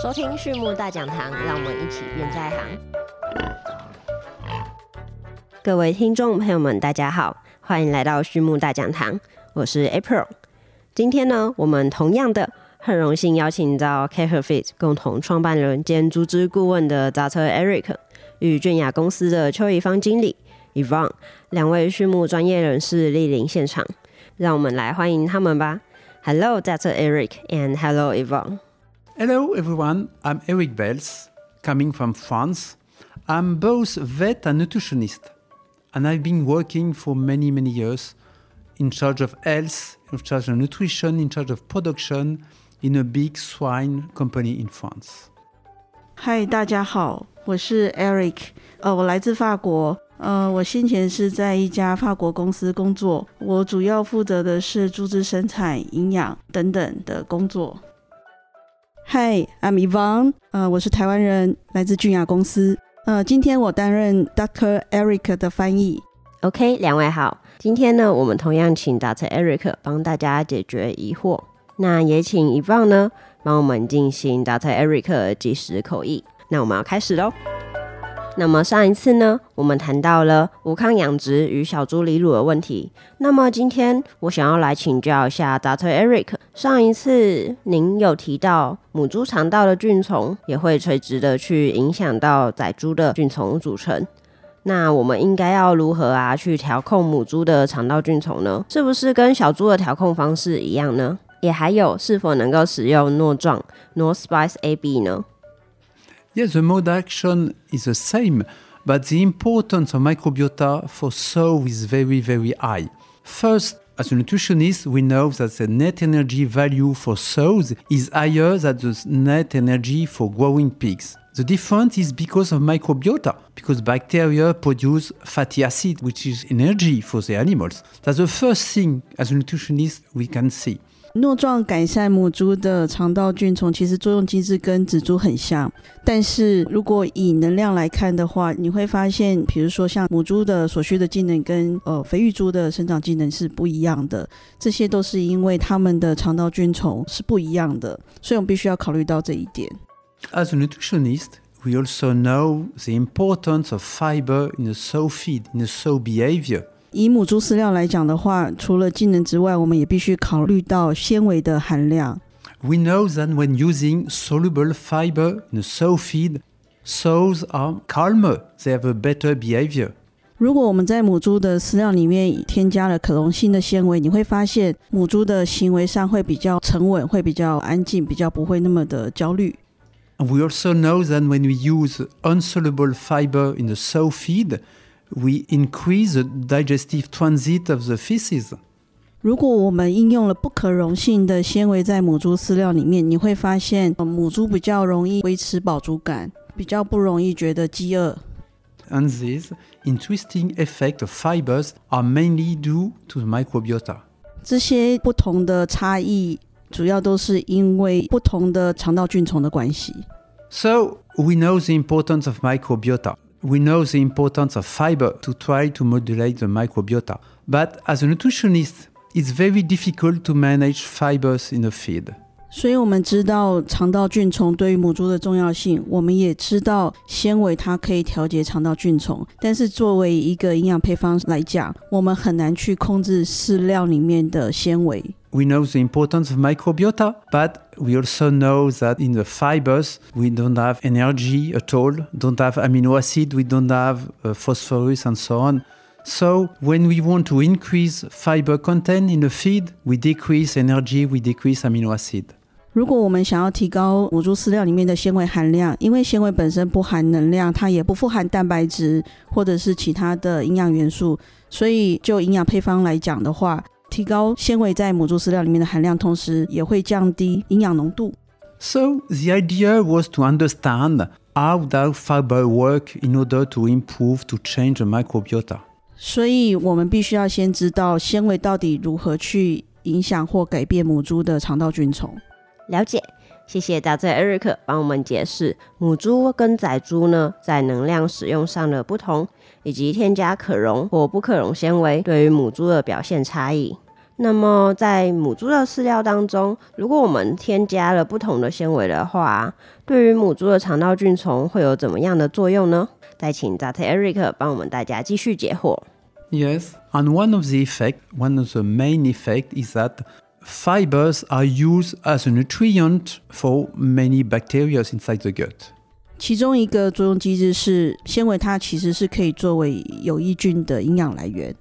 收听畜牧大讲堂，让我们一起变在行。各位听众朋友们，大家好，欢迎来到畜牧大讲堂，我是 April。今天呢，我们同样的很荣幸邀请到 c a h e r Fit 共同创办人兼组织顾问的杂车 Eric 与俊雅公司的邱怡芳经理 Evon 两位畜牧专业人士莅临现场，让我们来欢迎他们吧。Hello, Dr. Eric, and hello, Yvon Hello, everyone. I'm Eric Bells, coming from France. I'm both vet and nutritionist, and I've been working for many, many years in charge of health, in charge of nutrition, in charge of production in a big swine company in France. 嗨，大家好，我是 Eric，呃，我来自法国，呃，我先前是在一家法国公司工作，我主要负责的是猪只生产、营养等等的工作。 Hi，I'm Yvonne，呃，我是台湾人，来自俊雅公司，呃，今天我担任 Dr. Eric 的翻译。OK，两位好，今天呢，我们同样请 Dr. Eric 帮大家解决疑惑，那也请 Yvonne 呢帮我们进行 Dr. Eric 的即时口译。那我们要开始喽。那么上一次呢，我们谈到了无抗养殖与小猪离乳的问题。那么今天我想要来请教一下 Dr. Eric。上一次您有提到母猪肠道的菌虫也会垂直的去影响到仔猪的菌虫组成。那我们应该要如何啊去调控母猪的肠道菌虫呢？是不是跟小猪的调控方式一样呢？也还有是否能够使用诺状 （Nor Spice AB） 呢？Yes, the mode action is the same, but the importance of microbiota for sow is very, very high. First, as a nutritionist, we know that the net energy value for sows is higher than the net energy for growing pigs. The difference is because of microbiota, because bacteria produce fatty acid, which is energy for the animals. That's the first thing as a nutritionist we can see. 诺状改善母猪的肠道菌虫，其实作用机制跟仔猪很像，但是如果以能量来看的话，你会发现，比如说像母猪的所需的技能跟呃肥育猪的生长技能是不一样的，这些都是因为它们的肠道菌虫是不一样的，所以我们必须要考虑到这一点。As a nutritionist, we also know the importance of fiber in the sow feed, in the sow behavior. 以母猪饲料来讲的话，除了技能之外，我们也必须考虑到纤维的含量。We know that when using soluble fiber in a sow feed, sows are calmer, they have a better behavior. 如果我们在母猪的饲料里面添加了可溶性的纤维，你会发现母猪的行为上会比较沉稳，会比较安静，比较不会那么的焦虑。And we also know that when we use unsoluble fiber in the sow feed, we increase the digestive transit of the feces. 如果我们应用了不可溶性的纤维在母猪饲料里面，你会发现母猪比较容易维持饱足感，比较不容易觉得饥饿。And these interesting effect of fibers are mainly due to the microbiota. 这些不同的差异主要都是因为不同的肠道菌丛的关系。So we know the importance of microbiota. We know the importance of fiber to try to modulate the microbiota. But as a nutritionist, it's very difficult to manage fibers in the feed. 所以，我们知道肠道菌丛对于母猪的重要性，我们也知道纤维它可以调节肠道菌丛。但是，作为一个营养配方来讲，我们很难去控制饲料里面的纤维。We know the importance of microbiota, but we also know that in the fibers, we don't have energy at all, don't have amino acid, we don't have uh, phosphorus, and so on. So, when we want to increase fiber content in the feed, we decrease energy, we decrease amino acid. 如果我们想要提高母猪饲料里面的纤维含量，因为纤维本身不含能量，它也不富含蛋白质或者是其他的营养元素，所以就营养配方来讲的话， 提高纤维在母猪饲料里面的含量，同时也会降低营养浓度。So, the idea was to understand how does fiber work in order to improve, to change the microbiota. 所以我们必须要先知道纤维到底如何去影响或改变母猪的肠道菌虫。了解，谢谢大家 Eric 帮我们解释母猪跟仔猪呢在能量使用上的不同，以及添加可溶或不可溶纤维对于母猪的表现差异。那么，在母猪的饲料当中，如果我们添加了不同的纤维的话，对于母猪的肠道菌丛会有怎么样的作用呢？再请 Dr. Eric 帮我们大家继续解惑。Yes, and one of the effect, one of the main effect is that fibers are used as a nutrient for many bacteria inside the gut. 其中一个作用机制是纤维，它其实是可以作为有益菌的营养来源。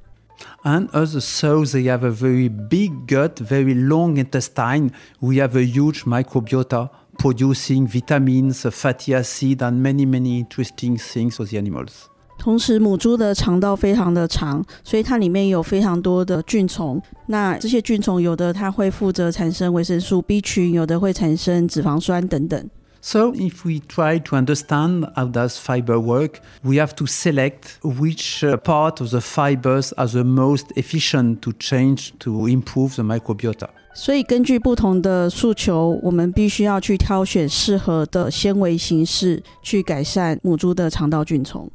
And as sows, they have a very big gut, very long intestine. We have a huge microbiota producing vitamins, fatty acid, and many, many interesting things for the animals. 同时，母猪的肠道非常的长，所以它里面有非常多的菌虫。那这些菌虫有的它会负责产生维生素 B 群，有的会产生脂肪酸等等。So if we try to understand how does fiber work, we have to select which uh, part of the fibers are the most efficient to change to improve the microbiota. 所以根据不同的诉求，我们必须要去挑选适合的纤维形式，去改善母猪的肠道菌丛。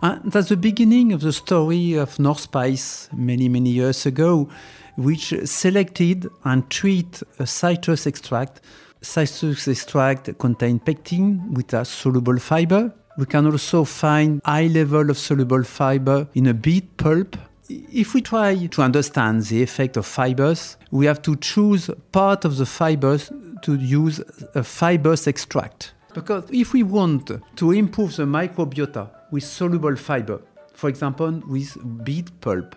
And at the beginning of the story of North Spice many, many years ago, which selected and treat a citrus extract citrus extract contain pectin, with a soluble fiber. We can also find high level of soluble fiber in a beet pulp. If we try to understand the effect of fibers, we have to choose part of the fibers to use a fibers extract. Because if we want to improve the microbiota with soluble fiber, for example with beet pulp,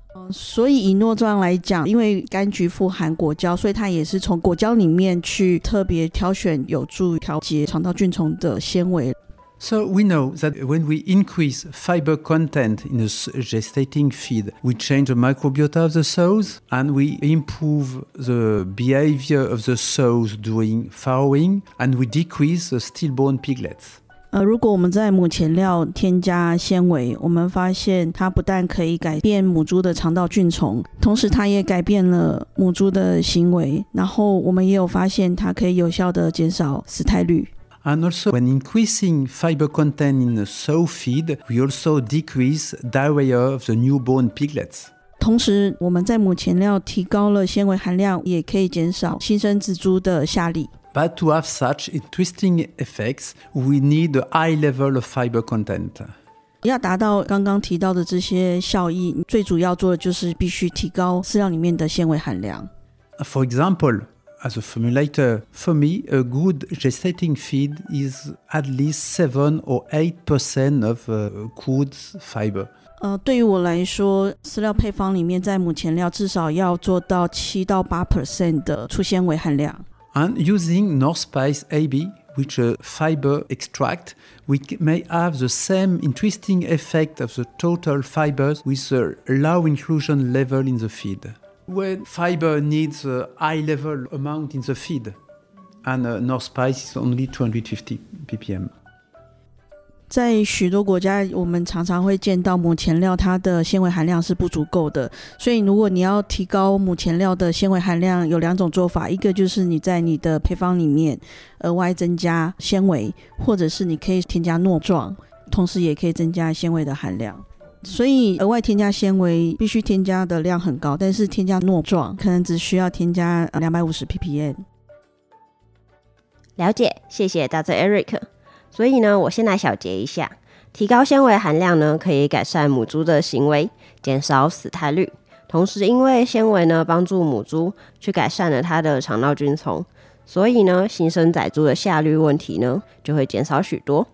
所以以诺状来讲，因为柑橘富含果胶，所以它也是从果胶里面去特别挑选有助于调节肠道菌虫的纤维。So we know that when we increase fiber content in a gestating feed, we change the microbiota of the sows and we improve the behavior of the sows during farrowing and we decrease the stillborn piglets. 呃，如果我们在母前料添加纤维，我们发现它不但可以改变母猪的肠道菌虫，同时它也改变了母猪的行为。然后我们也有发现，它可以有效的减少死胎率。And also, when increasing fiber content in the sow feed, we also decrease diarrhea of the newborn piglets. 同时，我们在母前料提高了纤维含量，也可以减少新生仔猪的下痢。But to have such interesting effects, we need a high level of fiber content. 要达到刚刚提到的这些效益，最主要做的就是必须提高饲料里面的纤维含量。For example, as a formulator, for me, a good gestating feed is at least seven or eight percent of uh, good fiber. 呃，对于我来说，饲料配方里面在母前料至少要做到七到八 percent 的粗纤维含量。 And using North Spice AB, which a fiber extract, we may have the same interesting effect of the total fibers with a low inclusion level in the feed. When fiber needs a high level amount in the feed, and uh, North Spice is only 250 ppm. 在许多国家，我们常常会见到母前料它的纤维含量是不足够的，所以如果你要提高母前料的纤维含量，有两种做法，一个就是你在你的配方里面额外增加纤维，或者是你可以添加糯状，同时也可以增加纤维的含量。所以额外添加纤维必须添加的量很高，但是添加糯状可能只需要添加两百五十 ppm。了解，谢谢大家，Eric。所以呢，我先来小结一下：提高纤维含量呢，可以改善母猪的行为，减少死胎率。同时，因为纤维呢，帮助母猪去改善了它的肠道菌丛，所以呢，新生仔猪的下痢问题呢，就会减少许多。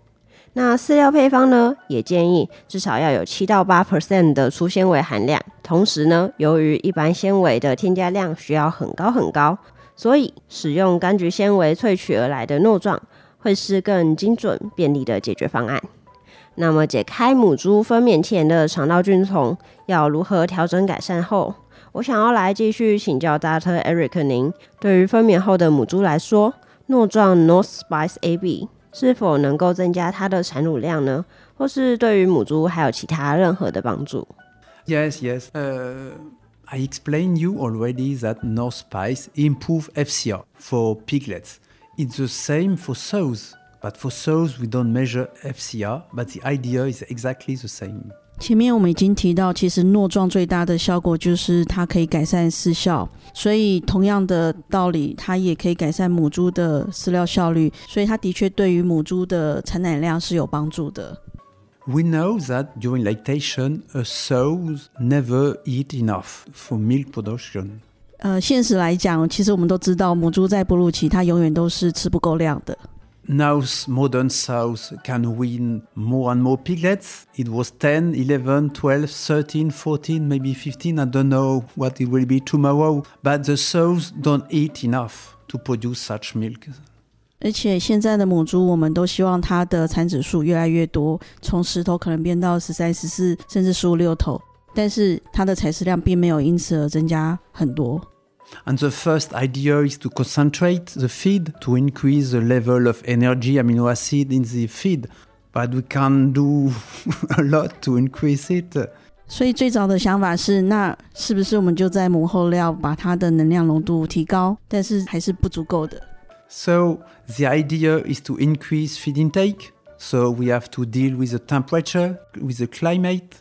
那饲料配方呢，也建议至少要有七到八 percent 的粗纤维含量。同时呢，由于一般纤维的添加量需要很高很高，所以使用柑橘纤维萃取而来的糯状。会是更精准、便利的解决方案。那么，解开母猪分娩前的肠道菌虫要如何调整改善后，我想要来继续请教 Dr. Eric 您，对于分娩后的母猪来说，诺状 North Spice AB 是否能够增加它的产乳量呢？或是对于母猪还有其他任何的帮助？Yes, yes. Uh, I explained you already that North Spice improve FCR for piglets. It's the same for sows, but for sows we don't measure FCR, but the idea is exactly the same. 前面我们已经提到，其实诺状最大的效果就是它可以改善饲效，所以同样的道理，它也可以改善母猪的饲料效率，所以它的确对于母猪的产奶量是有帮助的。We know that during lactation, a sow never eat enough for milk production. 呃，现实来讲，其实我们都知道，母猪在哺乳期它永远都是吃不够量的。Now modern sows can win more and more piglets. It was 10, 11, 12, 13, 14, maybe 15. I don't know what it will be tomorrow. But the sows don't eat enough to produce such milk. 而且现在的母猪，我们都希望它的产子数越来越多，从十头可能变到十三、十四，甚至十五六头。但是它的采食量并没有因此而增加很多。And the first idea is to concentrate the feed to increase the level of energy amino acid in the feed. But we can't do a lot to increase it. 所以最早的想法是，那是不是我们就在母后料把它的能量浓度提高？但是还是不足够的。So the idea is to increase feed intake. So we have to deal with the temperature, with the climate.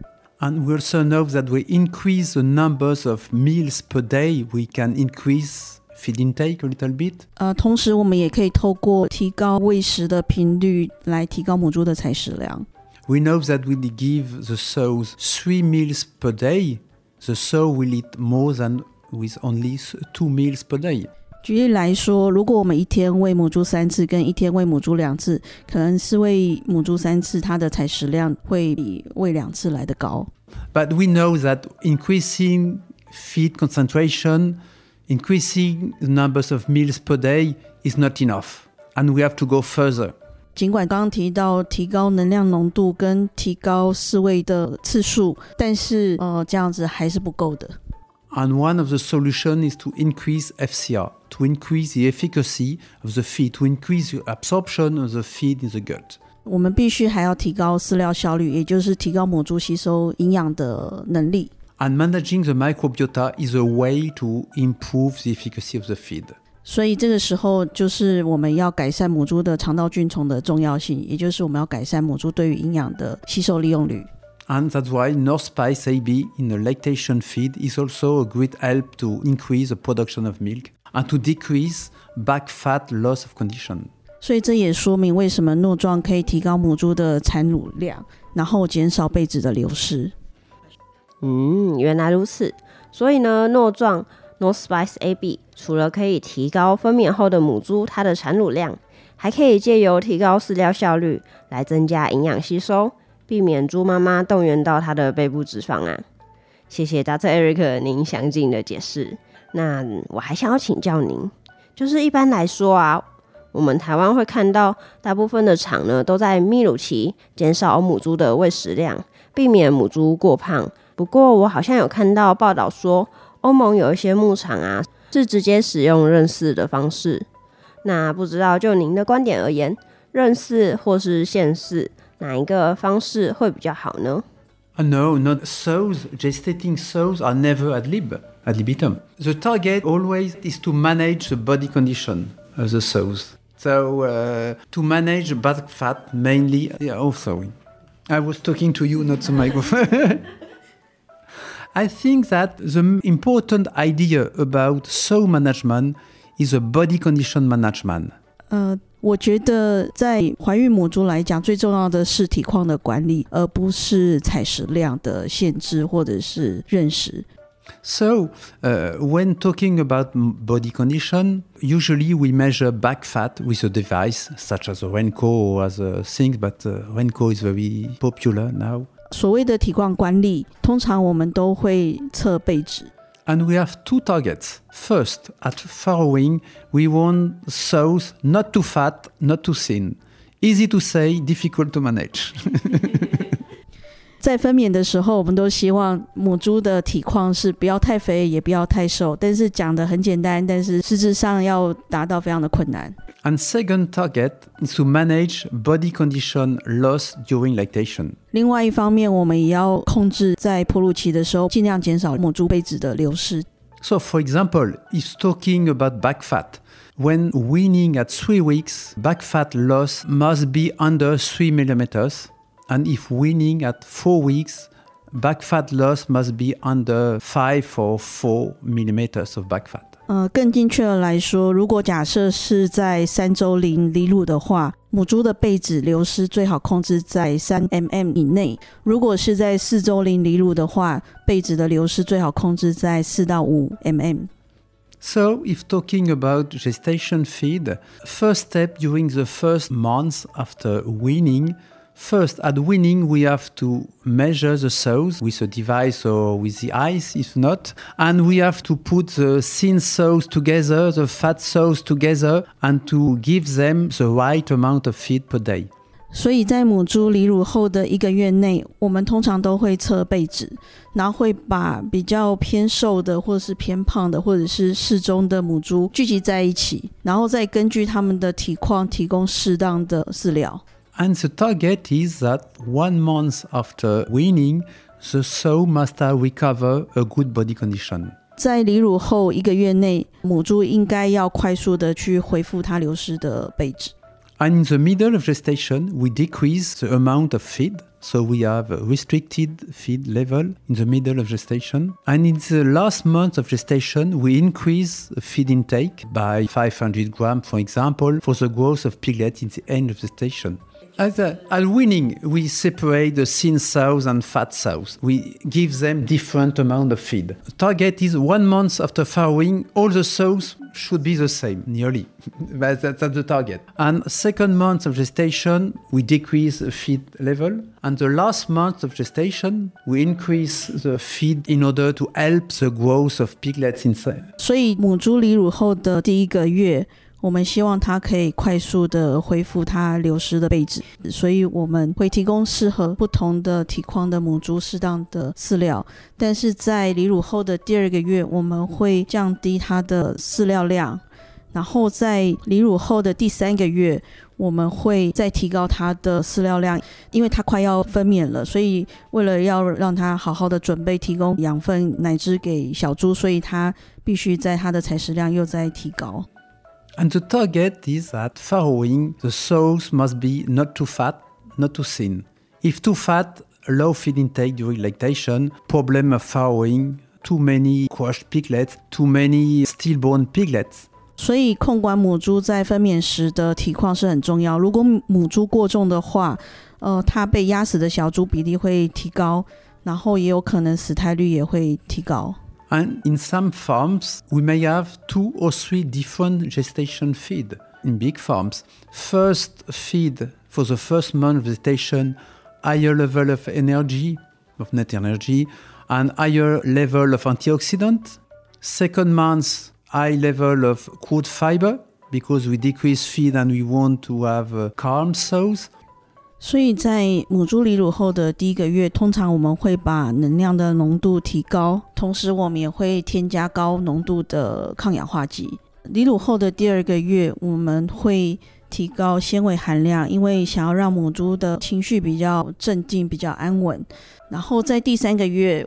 And we also know that we increase the numbers of meals per day, we can increase feed intake a little bit. 呃，同时我们也可以透过提高喂食的频率来提高母猪的采食量。We know that when we give the sows three meals per day, the sow will eat more than with only two meals per day. 举例来说，如果我们一天喂母猪三次，跟一天喂母猪两次，可能是喂母猪三次，它的采食量会比喂两次来的高。But we know that increasing feed concentration, increasing the numbers of meals per day is not enough, and we have to go further. 尽管刚刚提到提高能量浓度跟提高饲喂的次数，但是呃，这样子还是不够的。And one of the solutions is to increase FCR, to increase the efficacy of the feed, to increase the absorption of the feed in the gut. 我们必须还要提高饲料效率，也就是提高母猪吸收营养的能力。And managing the microbiota is a way to improve the efficacy of the feed. 所以这个时候就是我们要改善母猪的肠道菌丛的重要性，也就是我们要改善母猪对于营养的吸收利用率。And that's why North Spice AB in the lactation feed is also a great help to increase the production of milk and to decrease back fat loss of condition. 所以这也说明为什么诺状可以提高母猪的产乳量，然后减少被子的流失。嗯，原来如此。所以呢，诺状 North Spice AB 除了可以提高分娩后的母猪它的产乳量，还可以借由提高饲料效率来增加营养吸收。避免猪妈妈动员到它的背部脂肪啊！谢谢 Dr. Eric 您详尽的解释。那我还想要请教您，就是一般来说啊，我们台湾会看到大部分的厂呢都在泌乳期减少母猪的喂食量，避免母猪过胖。不过我好像有看到报道说，欧盟有一些牧场啊是直接使用认饲的方式。那不知道就您的观点而言，认饲或是限饲？哪一个方式会比较好呢？Uh, no, not sows. Gestating sows are never ad lib, ad libitum. The target always is to manage the body condition of the sows. So uh, to manage bad fat mainly. Yeah, oh, sorry. I was talking to you, not to microphone. I think that the important idea about sow management is a body condition management. Uh, 我觉得在怀孕母猪来讲，最重要的是体况的管理，而不是采食量的限制或者是认识。So, uh, when talking about body condition, usually we measure back fat with a device such as a Renko or other things, but uh, Renko is very popular now. 所谓的体况管理，通常我们都会测背脂。And we have two targets. First, at farrowing, we want sows not too fat, not too thin. Easy to say, difficult to manage. 在分娩的时候，我们都希望母猪的体况是不要太肥，也不要太瘦。但是讲的很简单，但是实质上要达到非常的困难。 and second target is to manage body condition loss during lactation. 另外一方面，我们也要控制在哺乳期的时候，尽量减少母猪背脂的流失。 So, for example, if talking about back fat, when weaning at three weeks, back fat loss must be under three millimeters. And if weaning at four weeks, back fat loss must be under five or four millimeters of back fat. 呃，更精确的来说，如果假设是在三周龄离乳的话，母猪的被脂流失最好控制在三 mm 以内；如果是在四周龄离乳的话，被脂的流失最好控制在四到五 mm。So, if talking about gestation feed, first step during the first months after weaning, First, at weaning, we have to measure the sauce with a device or with the eyes, if not. And we have to put the thin sauce together, the fat sauce together, and to give them the right amount of feed per day. 所以在母猪离乳后的一个月内，我们通常都会测背脂，然后会把比较偏瘦的，或者是偏胖的，或者是适中的母猪聚集在一起，然后再根据它们的体况提供适当的饲料。And the target is that one month after weaning, the sow must have recovered a good body condition. 在离乳后一个月内，母猪应该要快速的去恢复它流失的背脂。 And in the middle of gestation, we decrease the amount of feed. So we have a restricted feed level in the middle of gestation. And in the last month of gestation, we increase the feed intake by 500 grams, for example, for the growth of piglets in the end of gestation. as, a, as weaning, we separate the thin sows and fat sows. We give them different amount of feed. Target is one month after farrowing, all the sows should be the same, nearly. that's, that's the target. And second month of gestation, we decrease the feed level. And the last month of gestation, we increase the feed in order to help the growth of piglets inside. 我们希望它可以快速的恢复它流失的背脂，所以我们会提供适合不同的体况的母猪适当的饲料。但是在离乳后的第二个月，我们会降低它的饲料量，然后在离乳后的第三个月，我们会再提高它的饲料量，因为它快要分娩了，所以为了要让它好好的准备提供养分奶汁给小猪，所以它必须在它的采食量又在提高。And the target is that farrowing, the sows must be not too fat, not too thin. If too fat, low feed intake during lactation, problem of farrowing, too many crushed piglets, too many stillborn piglets. 所以控管母猪在分娩时的体况是很重要。如果母猪过重的话，呃，它被压死的小猪比例会提高，然后也有可能死胎率也会提高。 And in some farms, we may have two or three different gestation feed. In big farms, first feed for the first month of gestation, higher level of energy, of net energy, and higher level of antioxidant. Second month, high level of crude fiber because we decrease feed and we want to have uh, calm sows. 所以在母猪离乳后的第一个月，通常我们会把能量的浓度提高，同时我们也会添加高浓度的抗氧化剂。离乳后的第二个月，我们会提高纤维含量，因为想要让母猪的情绪比较镇静、比较安稳。然后在第三个月，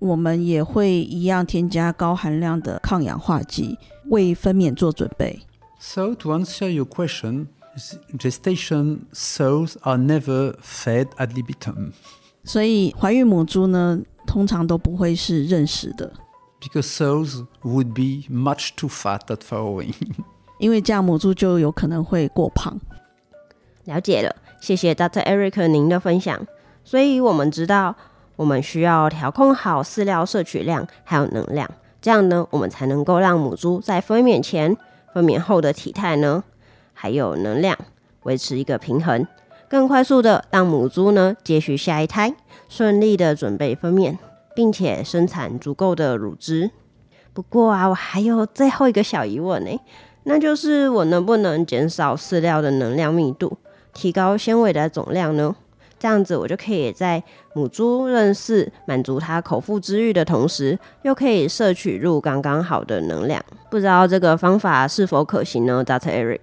我们也会一样添加高含量的抗氧化剂，为分娩做准备。So, to answer your question, gestation sows are never fed ad libitum. 所以怀孕母猪呢，通常都不会是任食的。Because sows would be much too fat at farrowing. 因为这样母猪就有可能会过胖。了解了，谢谢 Dr. Eric 您的分享。所以我们知道，我们需要调控好饲料摄取量还有能量，这样呢，我们才能够让母猪在分娩前、分娩后的体态呢还有能量维持一个平衡，更快速的让母猪呢接续下一胎，顺利的准备分娩，并且生产足够的乳汁。不过啊，我还有最后一个小疑问呢，那就是我能不能减少饲料的能量密度，提高纤维的总量呢？这样子，我就可以在母猪认识、满足它口腹之欲的同时，又可以摄取入刚刚好的能量。不知道这个方法是否可行呢，Dr. Eric？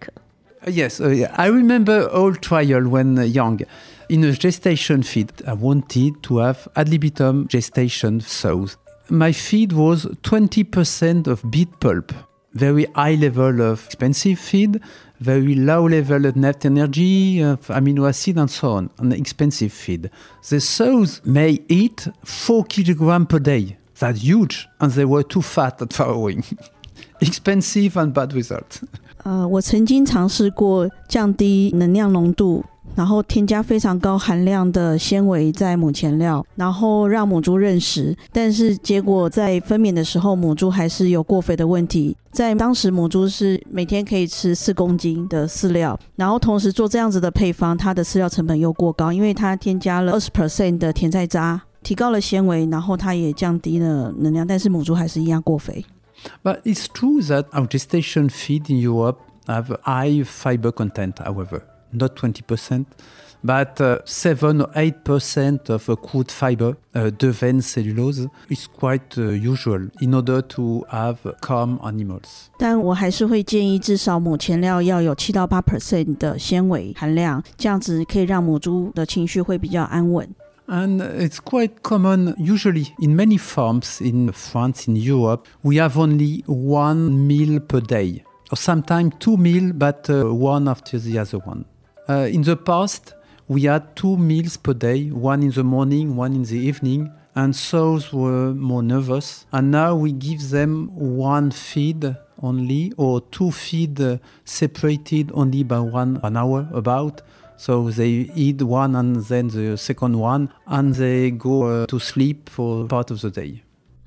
Uh, Yes, uh, yeah. I remember old trial when uh, young. In a gestation feed, I wanted to have ad libitum gestation sows. My feed was 20% of beet pulp, very high level of expensive feed, very low level of net energy, of amino acid, and so on, an expensive feed. The sows may eat 4 kilograms per day. That's huge, and they were too fat at farrowing. expensive and bad result. 呃，我曾经尝试过降低能量浓度，然后添加非常高含量的纤维在母前料，然后让母猪认食。但是结果在分娩的时候，母猪还是有过肥的问题。在当时，母猪是每天可以吃四公斤的饲料，然后同时做这样子的配方，它的饲料成本又过高，因为它添加了二十 percent 的甜菜渣，提高了纤维，然后它也降低了能量，但是母猪还是一样过肥。But it's true that our gestation feed in Europe have high fiber content, however, not 20%, but uh, 7 or 8% of uh, crude fiber, uh, Weende cellulose, is quite uh, usual in order to have calm animals. And it's quite common, usually in many farms in France, in Europe, we have only one meal per day, or sometimes two meals, but uh, one after the other one. Uh, in the past, we had two meals per day, one in the morning, one in the evening, and sows were more nervous. And now we give them one feed only, or two feed uh, separated only by one an hour about. So they eat one and then the second one, and they go uh, to sleep for part of the day.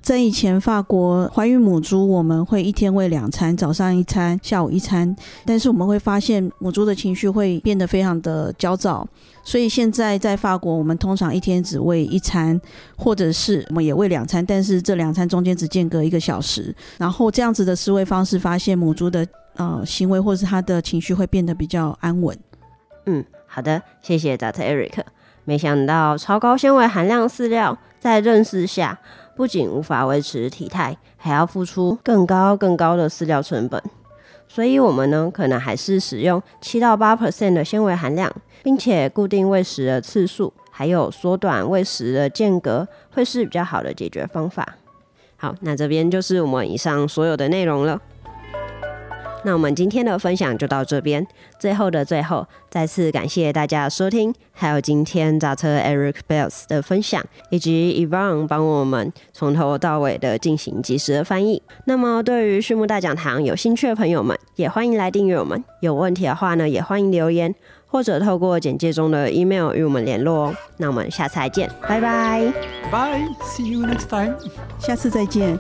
在以前法国怀孕母猪，我们会一天喂两餐，早上一餐，下午一餐。但是我们会发现母猪的情绪会变得非常的焦躁，所以现在在法国，我们通常一天只喂一餐，或者是我们也喂两餐，但是这两餐中间只间隔一个小时。然后这样子的思维方式，发现母猪的呃行为或是它的情绪会变得比较安稳。嗯，好的，谢谢 Dr. Eric。没想到超高纤维含量饲料在认识下，不仅无法维持体态，还要付出更高更高的饲料成本。所以，我们呢，可能还是使用七到八 percent 的纤维含量，并且固定喂食的次数，还有缩短喂食的间隔，会是比较好的解决方法。好，那这边就是我们以上所有的内容了。那我们今天的分享就到这边。最后的最后，再次感谢大家的收听，还有今天扎车 Eric Bells 的分享，以及 Evan 帮我们从头到尾的进行及时的翻译。那么，对于畜牧大讲堂有兴趣的朋友们，也欢迎来订阅我们。有问题的话呢，也欢迎留言，或者透过简介中的 email 与我们联络哦。那我们下次再见，拜拜。Bye, see you next time. 下次再见。